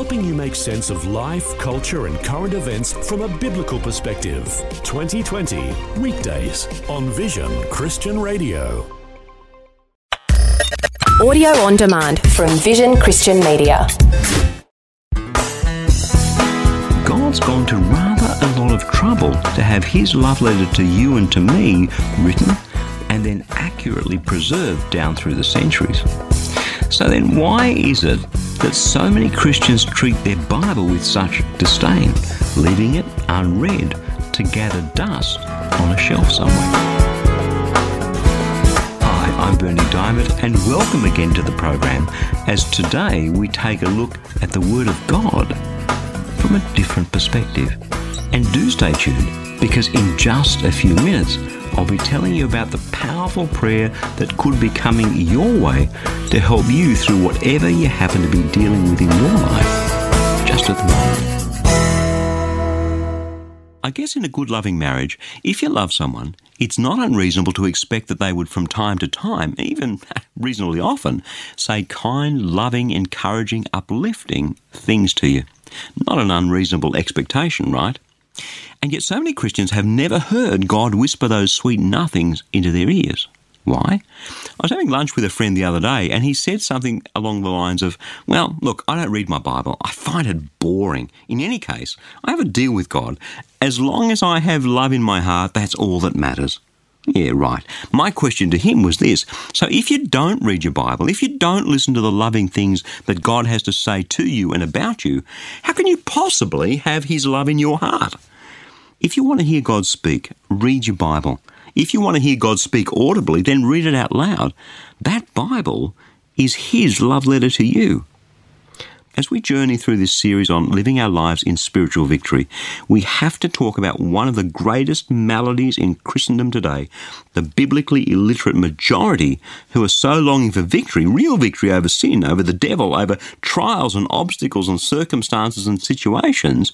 helping you make sense of life, culture, and current events from a biblical perspective. 2020, weekdays on Vision Christian Radio. Audio on demand from Vision Christian Media. God's gone to rather a lot of trouble to have His love letter to you and to me written and then accurately preserved down through the centuries. So then, why is it that so many Christians treat their Bible with such disdain, leaving it unread to gather dust on a shelf somewhere? Hi, I'm Berni Dymet, and welcome again to the program as today we take a look at the Word of God from a different perspective. And do stay tuned because in just a few minutes, I'll be telling you about the powerful prayer that could be coming your way to help you through whatever you happen to be dealing with in your life just at the moment. I guess in a good loving marriage, if you love someone, it's not unreasonable to expect that they would from time to time, even reasonably often, say kind, loving, encouraging, uplifting things to you. Not an unreasonable expectation, right? And yet, so many Christians have never heard God whisper those sweet nothings into their ears. Why? I was having lunch with a friend the other day, and he said something along the lines of, Well, look, I don't read my Bible. I find it boring. In any case, I have a deal with God. As long as I have love in my heart, that's all that matters. Yeah, right. My question to him was this So, if you don't read your Bible, if you don't listen to the loving things that God has to say to you and about you, how can you possibly have His love in your heart? If you want to hear God speak, read your Bible. If you want to hear God speak audibly, then read it out loud. That Bible is His love letter to you. As we journey through this series on living our lives in spiritual victory, we have to talk about one of the greatest maladies in Christendom today the biblically illiterate majority who are so longing for victory, real victory over sin, over the devil, over trials and obstacles and circumstances and situations,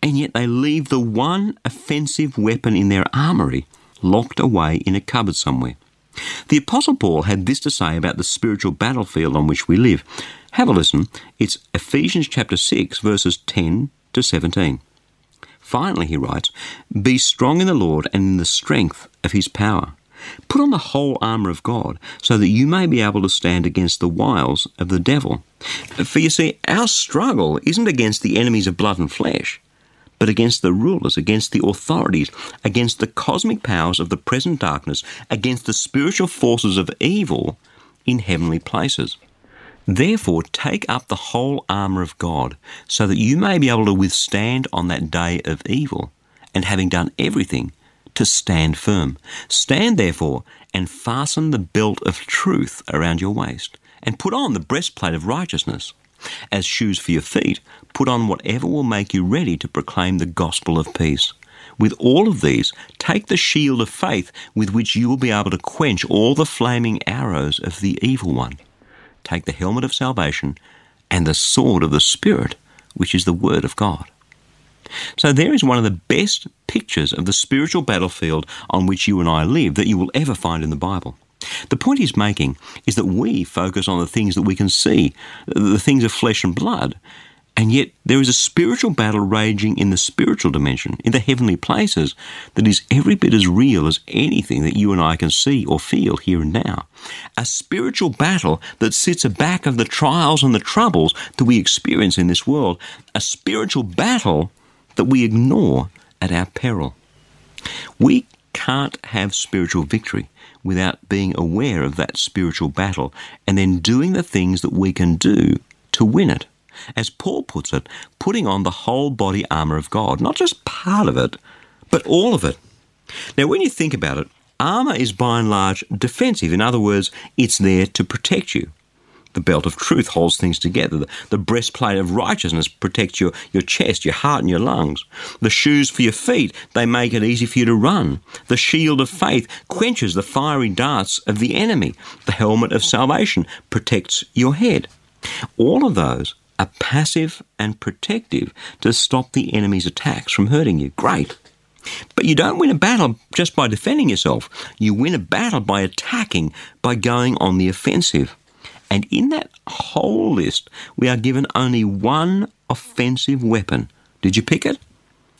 and yet they leave the one offensive weapon in their armory locked away in a cupboard somewhere. The Apostle Paul had this to say about the spiritual battlefield on which we live. Have a listen. It's Ephesians chapter 6, verses 10 to 17. Finally, he writes, Be strong in the Lord and in the strength of his power. Put on the whole armour of God, so that you may be able to stand against the wiles of the devil. For you see, our struggle isn't against the enemies of blood and flesh, but against the rulers, against the authorities, against the cosmic powers of the present darkness, against the spiritual forces of evil in heavenly places. Therefore, take up the whole armour of God, so that you may be able to withstand on that day of evil, and having done everything, to stand firm. Stand therefore, and fasten the belt of truth around your waist, and put on the breastplate of righteousness. As shoes for your feet, put on whatever will make you ready to proclaim the gospel of peace. With all of these, take the shield of faith with which you will be able to quench all the flaming arrows of the evil one. Take the helmet of salvation and the sword of the Spirit, which is the Word of God. So, there is one of the best pictures of the spiritual battlefield on which you and I live that you will ever find in the Bible. The point he's making is that we focus on the things that we can see, the things of flesh and blood, and yet there is a spiritual battle raging in the spiritual dimension, in the heavenly places, that is every bit as real as anything that you and I can see or feel here and now. A spiritual battle that sits aback of the trials and the troubles that we experience in this world. A spiritual battle that we ignore at our peril. We can't have spiritual victory without being aware of that spiritual battle and then doing the things that we can do to win it. As Paul puts it, putting on the whole body armour of God, not just part of it, but all of it. Now, when you think about it, armour is by and large defensive. In other words, it's there to protect you. The belt of truth holds things together. The, the, breastplate of righteousness protects your, your chest, your heart, and your lungs. The shoes for your feet, they make it easy for you to run. The shield of faith quenches the fiery darts of the enemy. The helmet of salvation protects your head. All of those are passive and protective to stop the enemy's attacks from hurting you. Great. But you don't win a battle just by defending yourself. You win a battle by attacking, by going on the offensive. And in that whole list, we are given only one offensive weapon. Did you pick it?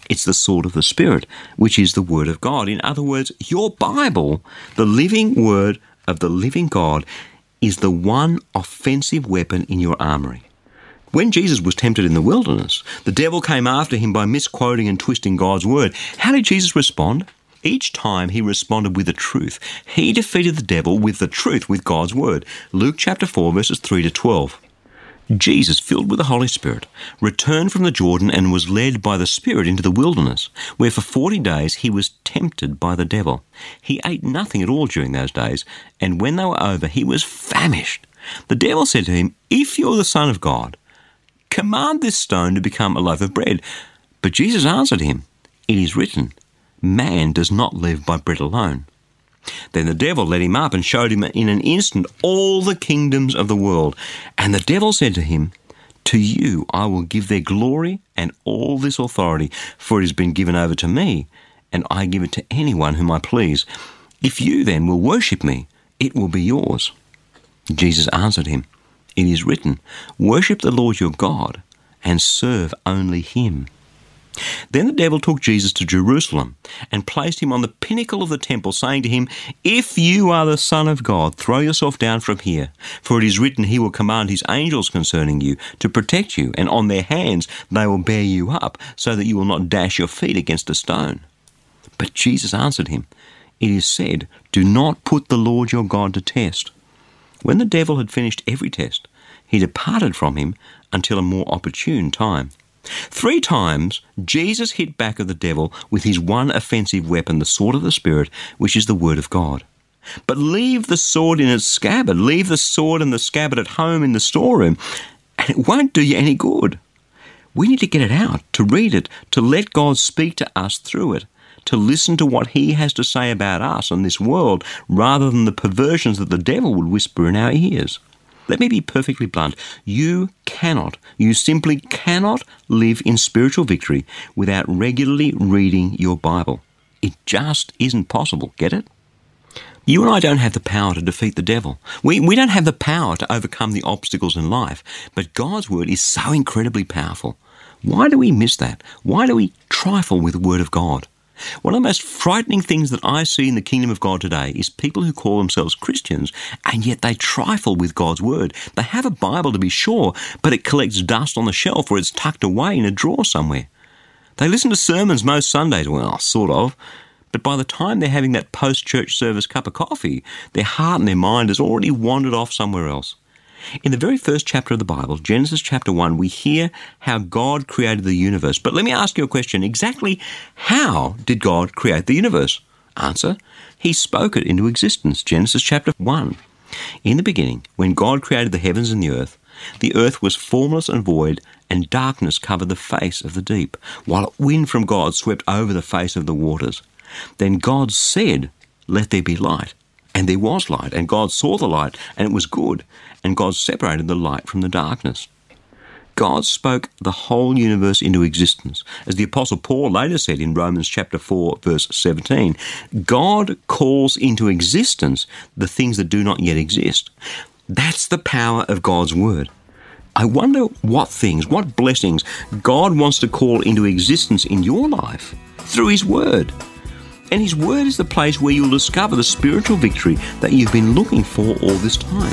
It's the sword of the Spirit, which is the Word of God. In other words, your Bible, the living Word of the living God, is the one offensive weapon in your armory. When Jesus was tempted in the wilderness, the devil came after him by misquoting and twisting God's word. How did Jesus respond? Each time he responded with the truth. He defeated the devil with the truth, with God's word. Luke chapter 4, verses 3 to 12. Jesus, filled with the Holy Spirit, returned from the Jordan and was led by the Spirit into the wilderness, where for forty days he was tempted by the devil. He ate nothing at all during those days, and when they were over, he was famished. The devil said to him, If you're the Son of God, command this stone to become a loaf of bread. But Jesus answered him, It is written, Man does not live by bread alone. Then the devil led him up and showed him in an instant all the kingdoms of the world. And the devil said to him, To you I will give their glory and all this authority, for it has been given over to me, and I give it to anyone whom I please. If you then will worship me, it will be yours. Jesus answered him, It is written, Worship the Lord your God, and serve only him. Then the devil took Jesus to Jerusalem and placed him on the pinnacle of the temple, saying to him, If you are the Son of God, throw yourself down from here, for it is written, He will command His angels concerning you to protect you, and on their hands they will bear you up, so that you will not dash your feet against a stone. But Jesus answered him, It is said, Do not put the Lord your God to test. When the devil had finished every test, he departed from him until a more opportune time. Three times, Jesus hit back at the devil with his one offensive weapon, the sword of the Spirit, which is the Word of God. But leave the sword in its scabbard, leave the sword and the scabbard at home in the storeroom, and it won't do you any good. We need to get it out, to read it, to let God speak to us through it, to listen to what He has to say about us and this world, rather than the perversions that the devil would whisper in our ears. Let me be perfectly blunt. You cannot, you simply cannot live in spiritual victory without regularly reading your Bible. It just isn't possible. Get it? You and I don't have the power to defeat the devil. We, we don't have the power to overcome the obstacles in life. But God's Word is so incredibly powerful. Why do we miss that? Why do we trifle with the Word of God? One of the most frightening things that I see in the kingdom of God today is people who call themselves Christians and yet they trifle with God's word. They have a Bible to be sure, but it collects dust on the shelf or it's tucked away in a drawer somewhere. They listen to sermons most Sundays, well, sort of, but by the time they're having that post church service cup of coffee, their heart and their mind has already wandered off somewhere else. In the very first chapter of the Bible, Genesis chapter 1, we hear how God created the universe. But let me ask you a question. Exactly how did God create the universe? Answer, He spoke it into existence. Genesis chapter 1. In the beginning, when God created the heavens and the earth, the earth was formless and void, and darkness covered the face of the deep, while a wind from God swept over the face of the waters. Then God said, Let there be light. And there was light, and God saw the light, and it was good, and God separated the light from the darkness. God spoke the whole universe into existence. As the Apostle Paul later said in Romans chapter 4, verse 17, God calls into existence the things that do not yet exist. That's the power of God's Word. I wonder what things, what blessings God wants to call into existence in your life through His Word. And His Word is the place where you'll discover the spiritual victory that you've been looking for all this time.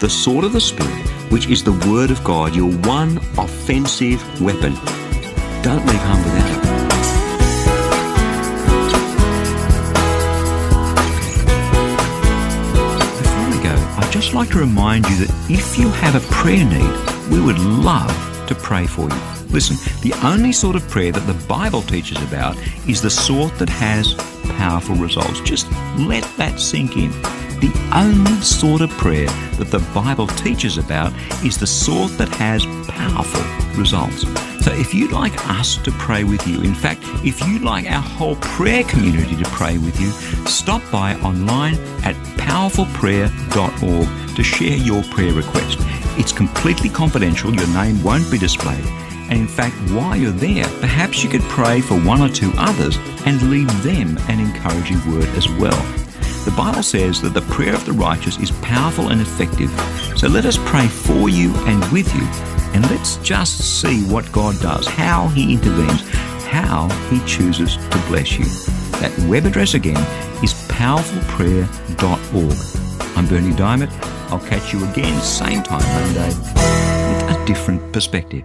The sword of the Spirit, which is the Word of God, your one offensive weapon. Don't leave home without it. Before we go, I'd just like to remind you that if you have a prayer need, we would love to pray for you. Listen, the only sort of prayer that the Bible teaches about is the sort that has powerful results. Just let that sink in. The only sort of prayer that the Bible teaches about is the sort that has powerful results. So if you'd like us to pray with you, in fact, if you'd like our whole prayer community to pray with you, stop by online at powerfulprayer.org to share your prayer request. It's completely confidential, your name won't be displayed. And in fact, while you're there, perhaps you could pray for one or two others and leave them an encouraging word as well. The Bible says that the prayer of the righteous is powerful and effective, So let us pray for you and with you, and let's just see what God does, how He intervenes, how He chooses to bless you. That web address again is powerfulprayer.org. I'm Berni Dymet. I'll catch you again, same time Monday, with a different perspective.